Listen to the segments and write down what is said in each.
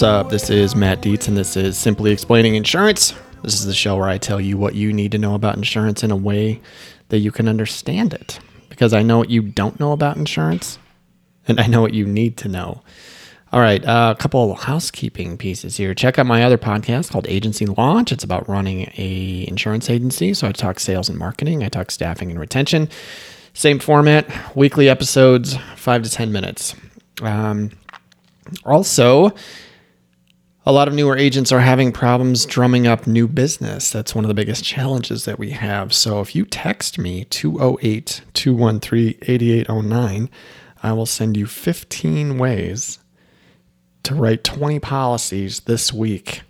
What's up? This is Matt Dietz, and this is Simply Explaining Insurance. This is the show where I tell you what you need to know about insurance in a way that you can understand it. Because I know what you don't know about insurance, and I know what you need to know. All right, uh, a couple housekeeping pieces here. Check out my other podcast called Agency Launch. It's about running a insurance agency. So I talk sales and marketing. I talk staffing and retention. Same format, weekly episodes, five to ten minutes. Um, also, a lot of newer agents are having problems drumming up new business. That's one of the biggest challenges that we have. So if you text me 208 213 8809, I will send you 15 ways to write 20 policies this week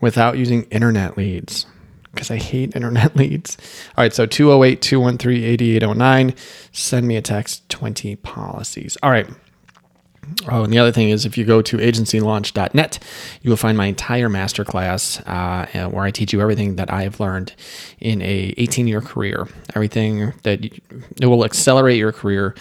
without using internet leads because I hate internet leads. All right, so 208 213 8809. Send me a text 20 policies. All right. Oh, and the other thing is, if you go to agencylaunch.net, you will find my entire masterclass uh, where I teach you everything that I've learned in a 18 year career. Everything that you, it will accelerate your career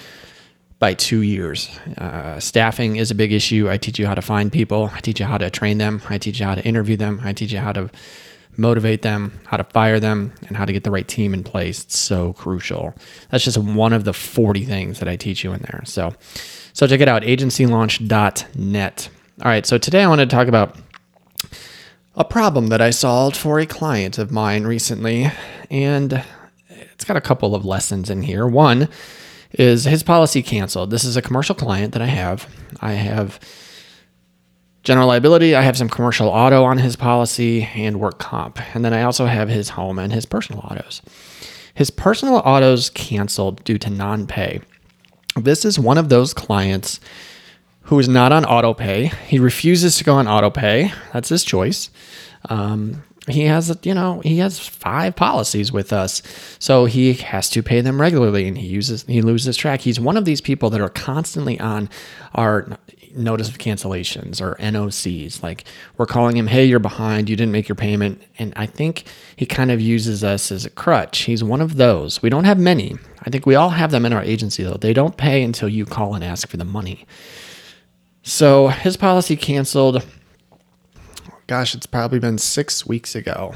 by two years. Uh, staffing is a big issue. I teach you how to find people. I teach you how to train them. I teach you how to interview them. I teach you how to motivate them, how to fire them, and how to get the right team in place. It's so crucial. That's just one of the 40 things that I teach you in there. So, so check it out, agencylaunch.net. All right, so today I want to talk about a problem that I solved for a client of mine recently, and it's got a couple of lessons in here. One is his policy canceled. This is a commercial client that I have. I have general liability, I have some commercial auto on his policy and work comp. And then I also have his home and his personal autos. His personal autos canceled due to non pay. This is one of those clients who is not on auto pay. He refuses to go on auto pay. That's his choice. Um, he has, you know, he has five policies with us, so he has to pay them regularly, and he uses he loses track. He's one of these people that are constantly on our notice of cancellations or NOCs. Like we're calling him, hey, you're behind, you didn't make your payment, and I think he kind of uses us as a crutch. He's one of those. We don't have many. I think we all have them in our agency though. They don't pay until you call and ask for the money. So his policy canceled gosh, it's probably been six weeks ago.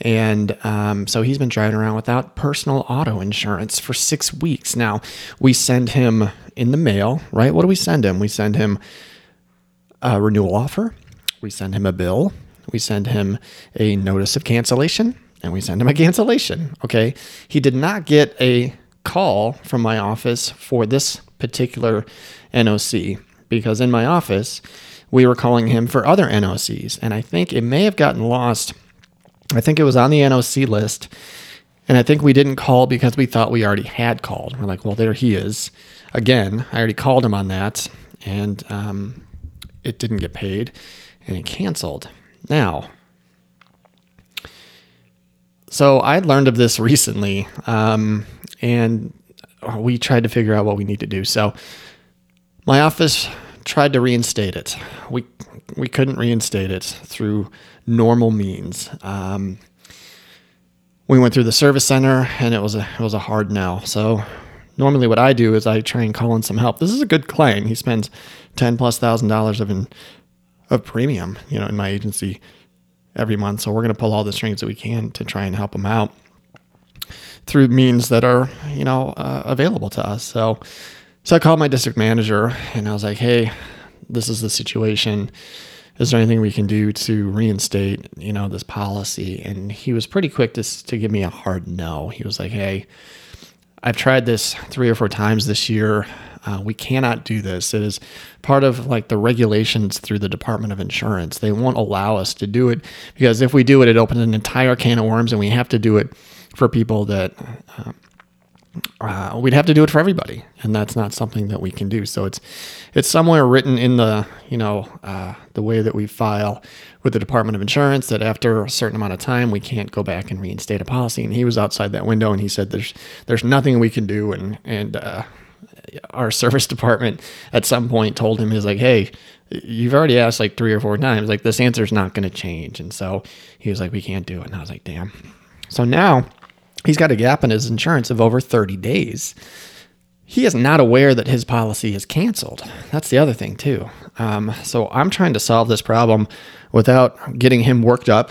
And um, so he's been driving around without personal auto insurance for six weeks. Now, we send him in the mail, right? What do we send him? We send him a renewal offer, we send him a bill, we send him a notice of cancellation, and we send him a cancellation. Okay. He did not get a call from my office for this particular NOC because in my office, we were calling him for other NOCs. And I think it may have gotten lost. I think it was on the NOC list. And I think we didn't call because we thought we already had called. We're like, well, there he is. Again, I already called him on that. And um, it didn't get paid and it canceled. Now, so I learned of this recently, um, and we tried to figure out what we need to do. So my office tried to reinstate it. We we couldn't reinstate it through normal means. Um, we went through the service center, and it was a it was a hard no. So normally, what I do is I try and call in some help. This is a good claim. He spends ten plus thousand dollars of in, of premium, you know, in my agency every month. So we're going to pull all the strings that we can to try and help him out through means that are you know uh, available to us. So so I called my district manager and I was like, hey, this is the situation. Is there anything we can do to reinstate, you know, this policy? And he was pretty quick to, to give me a hard no. He was like, hey, I've tried this three or four times this year. Uh, we cannot do this. It is part of like the regulations through the Department of Insurance. They won't allow us to do it because if we do it, it opens an entire can of worms, and we have to do it for people that uh, uh, we'd have to do it for everybody, and that's not something that we can do. So it's it's somewhere written in the you know uh, the way that we file with the Department of Insurance that after a certain amount of time we can't go back and reinstate a policy. And he was outside that window, and he said there's there's nothing we can do, and and uh, our service department at some point told him he's like, hey, you've already asked like three or four times, like this answer's not going to change, and so he was like, we can't do it, and I was like, damn. So now he's got a gap in his insurance of over 30 days. he is not aware that his policy is canceled. That's the other thing, too. Um, so I'm trying to solve this problem without getting him worked up,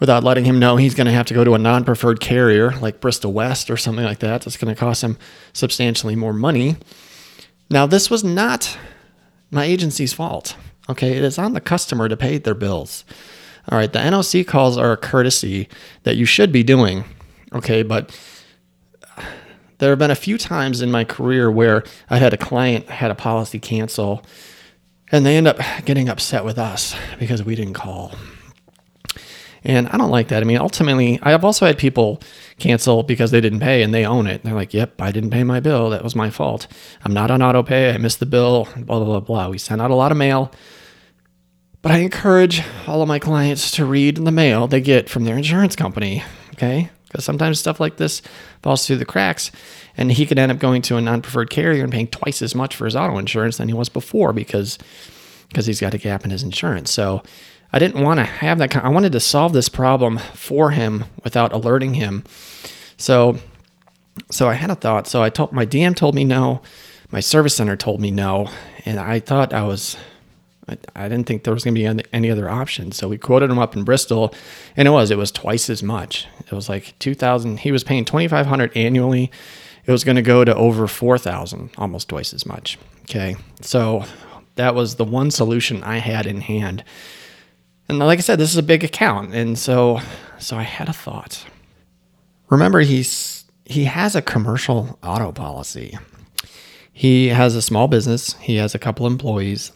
without letting him know he's going to have to go to a non preferred carrier like Bristol West or something like that. That's going to cost him substantially more money. Now, this was not my agency's fault. Okay, it is on the customer to pay their bills. All right, the NOC calls are a courtesy that you should be doing. Okay, but there have been a few times in my career where I had a client had a policy cancel and they end up getting upset with us because we didn't call. And I don't like that. I mean, ultimately, I have also had people cancel because they didn't pay and they own it. They're like, yep, I didn't pay my bill. That was my fault. I'm not on auto pay. I missed the bill, blah, blah, blah, blah. We sent out a lot of mail. But I encourage all of my clients to read the mail they get from their insurance company. Okay. Because sometimes stuff like this falls through the cracks and he could end up going to a non-preferred carrier and paying twice as much for his auto insurance than he was before because because he's got a gap in his insurance. So I didn't want to have that. I wanted to solve this problem for him without alerting him. So, so I had a thought. So I told my DM told me no, my service center told me no, and I thought I was. I, I didn't think there was going to be any, other option. So we quoted him up in Bristol, and it was it was twice as much. It was like two thousand. He was paying twenty five hundred annually. It was going to go to over four thousand, almost twice as much. Okay, so that was the one solution I had in hand and like I said, this is a big account, and so so I had a thought. Remember, he's he has a commercial auto policy. He has a small business. He has a couple employees.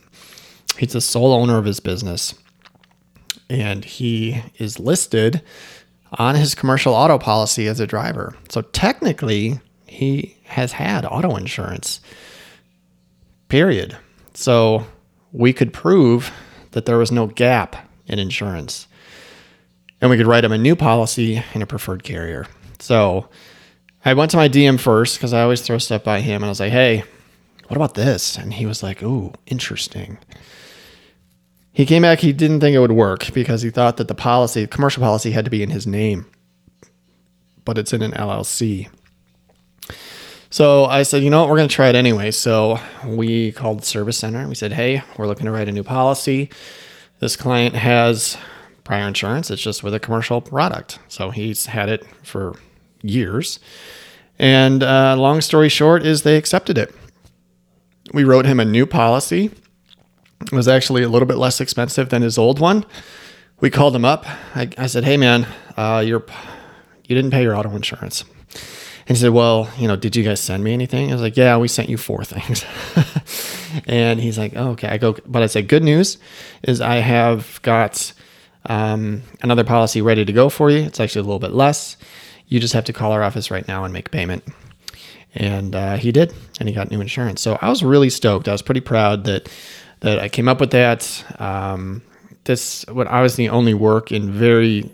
He's the sole owner of his business, and he is listed on his commercial auto policy as a driver. So technically, he has had auto insurance. Period. So we could prove that there was no gap in insurance. And we could write him a new policy in a preferred carrier. So I went to my DM first because I always throw stuff by him and I was like, hey, what about this? And he was like, ooh, interesting. He came back, he didn't think it would work because he thought that the policy, commercial policy, had to be in his name, but it's in an LLC. So I said, you know what, we're going to try it anyway. So we called the service center. We said, hey, we're looking to write a new policy. This client has prior insurance, it's just with a commercial product. So he's had it for years. And uh, long story short is they accepted it. We wrote him a new policy. Was actually a little bit less expensive than his old one. We called him up. I, I said, "Hey man, uh, you're you didn't pay your auto insurance." And he said, Well, you know, did you guys send me anything? I was like, Yeah, we sent you four things. and he's like, oh, Okay. I go, but I said, Good news is I have got um, another policy ready to go for you. It's actually a little bit less. You just have to call our office right now and make payment. And uh, he did, and he got new insurance. So I was really stoked. I was pretty proud that that I came up with that. Um, this what I was the only work in very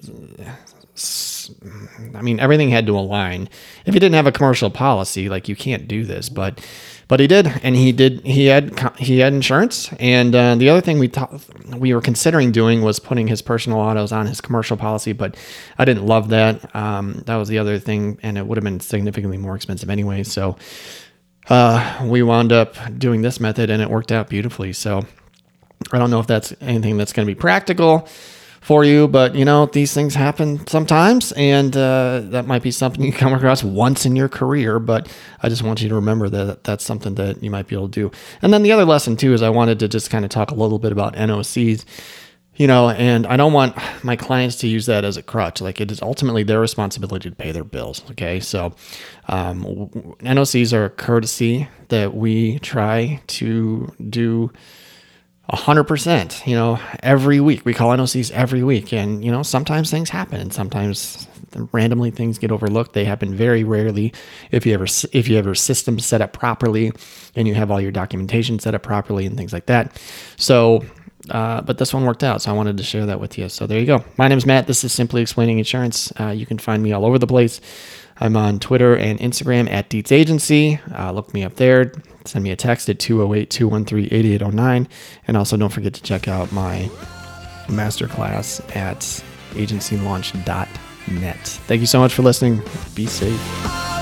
I mean, everything had to align. If he didn't have a commercial policy, like you can't do this, but but he did, and he did. He had he had insurance, and uh, the other thing we thought we were considering doing was putting his personal autos on his commercial policy, but I didn't love that. Um, that was the other thing, and it would have been significantly more expensive anyway. So uh, we wound up doing this method, and it worked out beautifully. So I don't know if that's anything that's going to be practical for you. But you know, these things happen sometimes, and uh, that might be something you come across once in your career. But I just want you to remember that that's something that you might be able to do. And then the other lesson too is I wanted to just kind of talk a little bit about NOCs. You know, and I don't want my clients to use that as a crutch. Like it is ultimately their responsibility to pay their bills. Okay, so um, NOCs are a courtesy that we try to do 100%, you know, every week. We call NOCs every week. And, you know, sometimes things happen and sometimes randomly things get overlooked. They happen very rarely if you ever if you have your system set up properly and you have all your documentation set up properly and things like that. So, uh, but this one worked out, so I wanted to share that with you. So there you go. My name is Matt. This is Simply Explaining Insurance. Uh, you can find me all over the place. I'm on Twitter and Instagram at Dietz Agency. Uh, look me up there. Send me a text at 208 213 8809. And also don't forget to check out my masterclass at agencylaunch.net. Thank you so much for listening. Be safe.